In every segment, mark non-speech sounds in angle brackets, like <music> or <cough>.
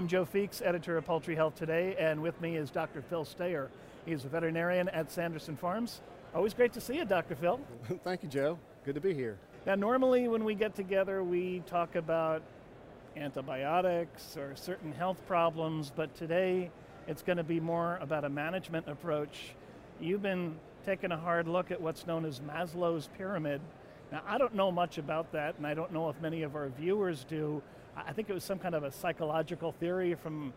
I'm Joe Feeks, editor of Poultry Health Today, and with me is Dr. Phil Stayer. He's a veterinarian at Sanderson Farms. Always great to see you, Dr. Phil. <laughs> Thank you, Joe. Good to be here. Now, normally when we get together, we talk about antibiotics or certain health problems, but today it's going to be more about a management approach. You've been taking a hard look at what's known as Maslow's pyramid. Now, I don't know much about that, and I don't know if many of our viewers do. I think it was some kind of a psychological theory from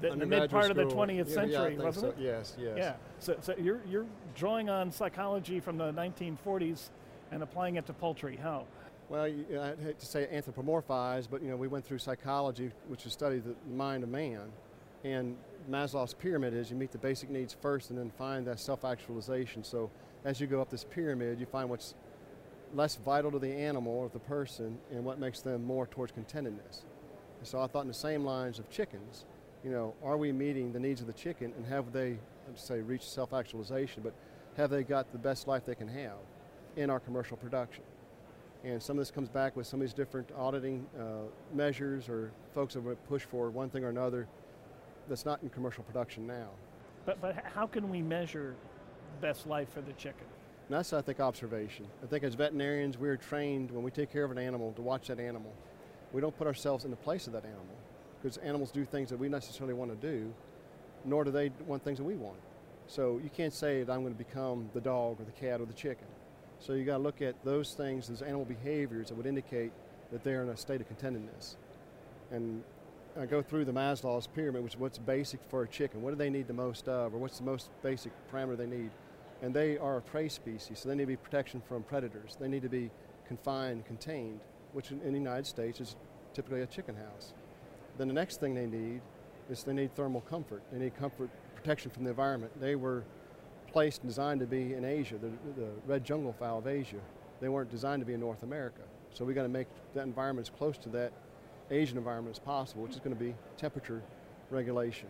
the, the mid part school. of the 20th yeah, century, yeah, wasn't so. it? Yes, yes. Yeah. So, so you're, you're drawing on psychology from the 1940s and applying it to poultry. How? Well, I hate to say anthropomorphize, but you know, we went through psychology, which is study the mind of man, and Maslow's pyramid is you meet the basic needs first and then find that self-actualization. So as you go up this pyramid, you find what's less vital to the animal or the person and what makes them more towards contentedness. And so I thought in the same lines of chickens, you know, are we meeting the needs of the chicken and have they, I'd say, reached self-actualization, but have they got the best life they can have in our commercial production? And some of this comes back with some of these different auditing uh, measures or folks that would push for one thing or another that's not in commercial production now. But, but how can we measure best life for the chicken? And that's, I think, observation. I think as veterinarians, we're trained when we take care of an animal to watch that animal. We don't put ourselves in the place of that animal because animals do things that we necessarily want to do, nor do they want things that we want. So you can't say that I'm going to become the dog or the cat or the chicken. So you got to look at those things, those animal behaviors that would indicate that they're in a state of contentedness. And I go through the Maslow's pyramid, which is what's basic for a chicken. What do they need the most of, or what's the most basic parameter they need? And they are a prey species, so they need to be protection from predators. They need to be confined, contained, which in, in the United States is typically a chicken house. Then the next thing they need is they need thermal comfort. They need comfort, protection from the environment. They were placed and designed to be in Asia, the, the red jungle fowl of Asia. They weren't designed to be in North America. So we got to make that environment as close to that Asian environment as possible, which is going to be temperature regulation.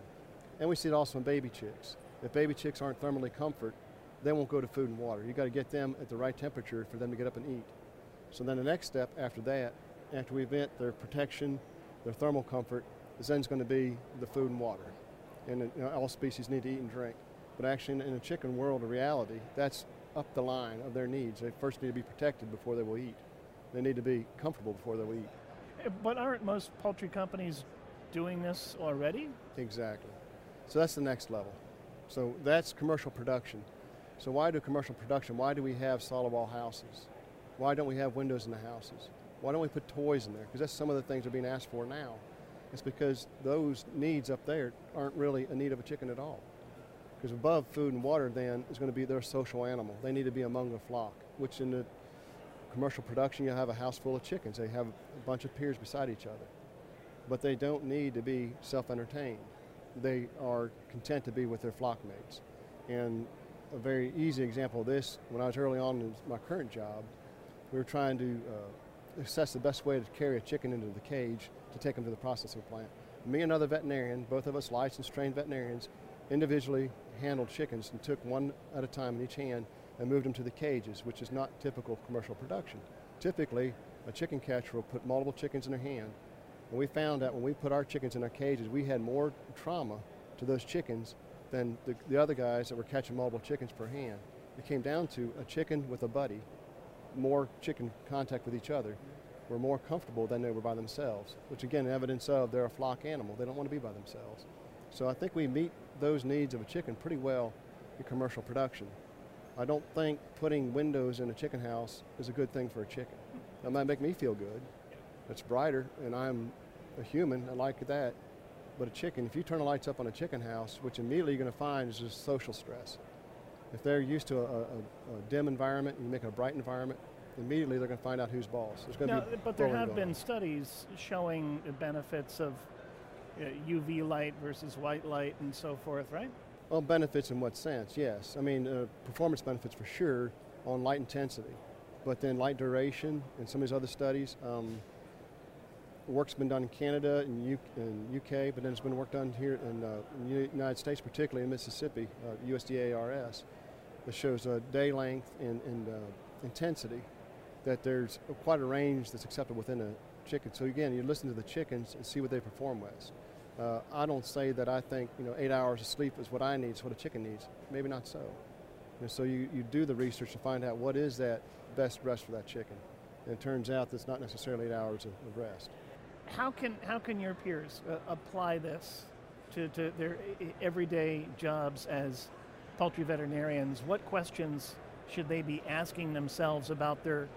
And we see it also in baby chicks. If baby chicks aren't thermally comfort, they won't go to food and water. You got to get them at the right temperature for them to get up and eat. So then the next step after that, after we vent their protection, their thermal comfort, is then going to be the food and water. And you know, all species need to eat and drink. But actually, in a chicken world of reality, that's up the line of their needs. They first need to be protected before they will eat. They need to be comfortable before they will eat. Eh, but aren't most poultry companies doing this already? Exactly. So that's the next level. So that's commercial production. So why do commercial production? Why do we have solid wall houses? Why don't we have windows in the houses? Why don't we put toys in there? Because that's some of the things that are being asked for now. It's because those needs up there aren't really a need of a chicken at all. Because above food and water then is going to be their social animal. They need to be among the flock, which in the commercial production, you'll have a house full of chickens. They have a bunch of peers beside each other. But they don't need to be self entertained. They are content to be with their flock mates. And a very easy example of this, when I was early on in my current job, we were trying to uh, assess the best way to carry a chicken into the cage to take them to the processing plant. Me and another veterinarian, both of us licensed trained veterinarians, individually handled chickens and took one at a time in each hand and moved them to the cages, which is not typical commercial production. Typically, a chicken catcher will put multiple chickens in their hand, and we found that when we put our chickens in our cages, we had more trauma to those chickens than the, the other guys that were catching multiple chickens per hand. It came down to a chicken with a buddy, more chicken contact with each other, were more comfortable than they were by themselves, which again, evidence of they're a flock animal. They don't want to be by themselves. So I think we meet those needs of a chicken pretty well in commercial production. I don't think putting windows in a chicken house is a good thing for a chicken. That might make me feel good. It's brighter, and I'm a human. I like that. But a chicken, if you turn the lights up on a chicken house, which immediately you're going to find is just social stress. If they're used to a, a, a dim environment, and you make it a bright environment, immediately they're going to find out who's boss. There's going to be but there have been on. studies showing the benefits of UV uh, light versus white light and so forth, right? Well, benefits in what sense? Yes. I mean, uh, performance benefits for sure on light intensity, but then light duration and some of these other studies. Um, work's been done in Canada and, U- UK, but then it's been work done here in, uh, the United States, particularly in Mississippi, uh, USDA ARS, that shows uh, day length and, and uh, intensity, that there's quite a range that's acceptable within a chicken. So again, you listen to the chickens and see what they perform with. Uh, I don't say that I think you know eight hours of sleep is what I need, is what a chicken needs. Maybe not so. And so you, you do the research to find out what is that best rest for that chicken. And it turns out that's not necessarily eight hours of, of rest. How can how can your peers uh, apply this to, to their everyday jobs as poultry veterinarians? What questions should they be asking themselves about their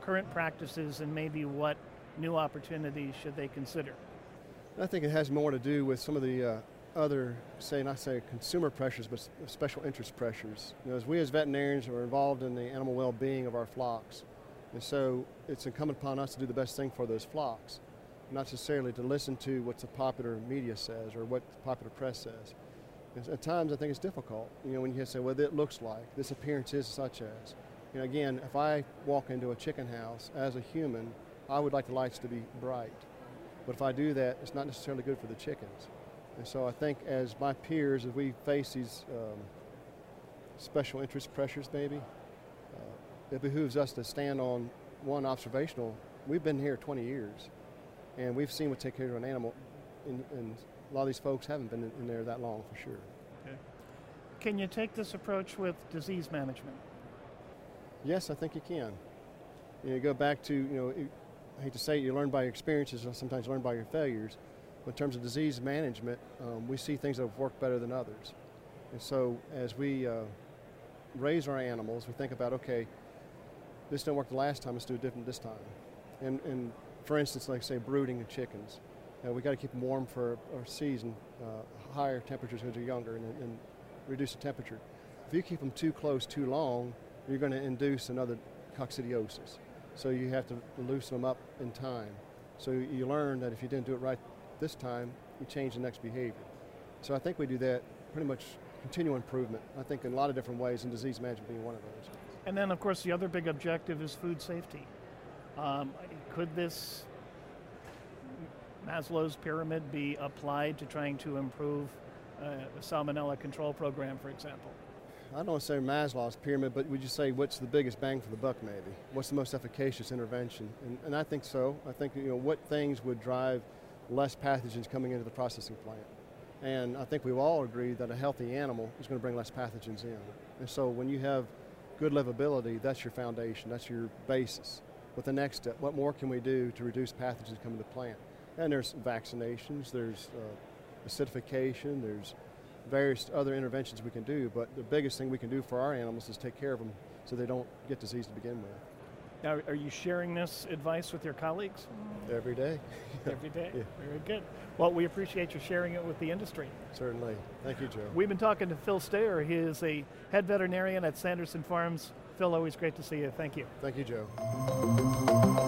current practices and maybe what new opportunities should they consider? I think it has more to do with some of the uh, other, say, not say consumer pressures, but special interest pressures. You know, as we as veterinarians are involved in the animal well-being of our flocks, and so it's incumbent upon us to do the best thing for those flocks, not necessarily to listen to what the popular media says or what the popular press says. And at times, I think it's difficult. You know, when you say, "Well, it looks like this appearance is such as." You know, again, if I walk into a chicken house as a human, I would like the lights to be bright. But if I do that, it's not necessarily good for the chickens. And so I think as my peers, as we face these um, special interest pressures maybe, uh, it behooves us to stand on one observational. We've been here 20 years, and we've seen what take care of an animal, and, and a lot of these folks haven't been in, in there that long for sure. Okay. Can you take this approach with disease management? Yes, I think you can. You, know, you go back to, you know, I hate to say it, you learn by your experiences, and sometimes learn by your failures. But in terms of disease management, um, we see things that have worked better than others. And so as we uh, raise our animals, we think about, okay, this didn't work the last time, let's do it different this time. And, and for instance, like say brooding of chickens, uh, we got to keep them warm for our season, uh, higher temperatures when they're younger, and, and reduce the temperature. If you keep them too close too long, you're going to induce another coccidiosis. So you have to loosen them up in time. So you learn that if you didn't do it right this time, you change the next behavior. So I think we do that pretty much continual improvement. I think in a lot of different ways, and disease management being one of those. And then, of course, the other big objective is food safety. Um, could this Maslow's pyramid be applied to trying to improve uh, a salmonella control program, for example? I don't want to say Maslow's pyramid, but would you say what's the biggest bang for the buck maybe? What's the most efficacious intervention? And, and I think so. I think, you know, what things would drive less pathogens coming into the processing plant? And I think we've all agreed that a healthy animal is going to bring less pathogens in. And so when you have good livability, that's your foundation, that's your basis. But the next step, what more can we do to reduce pathogens coming to the plant? And there's vaccinations, there's uh, acidification, there's various other interventions we can do, but the biggest thing we can do for our animals is take care of them so they don't get disease to begin with. Now, are you sharing this advice with your colleagues? Every day. <laughs> Every day? yeah. Very good. Well, we appreciate you sharing it with the industry. Certainly. Thank you, Joe. We've been talking to Phil Stayer. He is a head veterinarian at Sanderson Farms. Phil, always great to see you. Thank you. Thank you, Joe.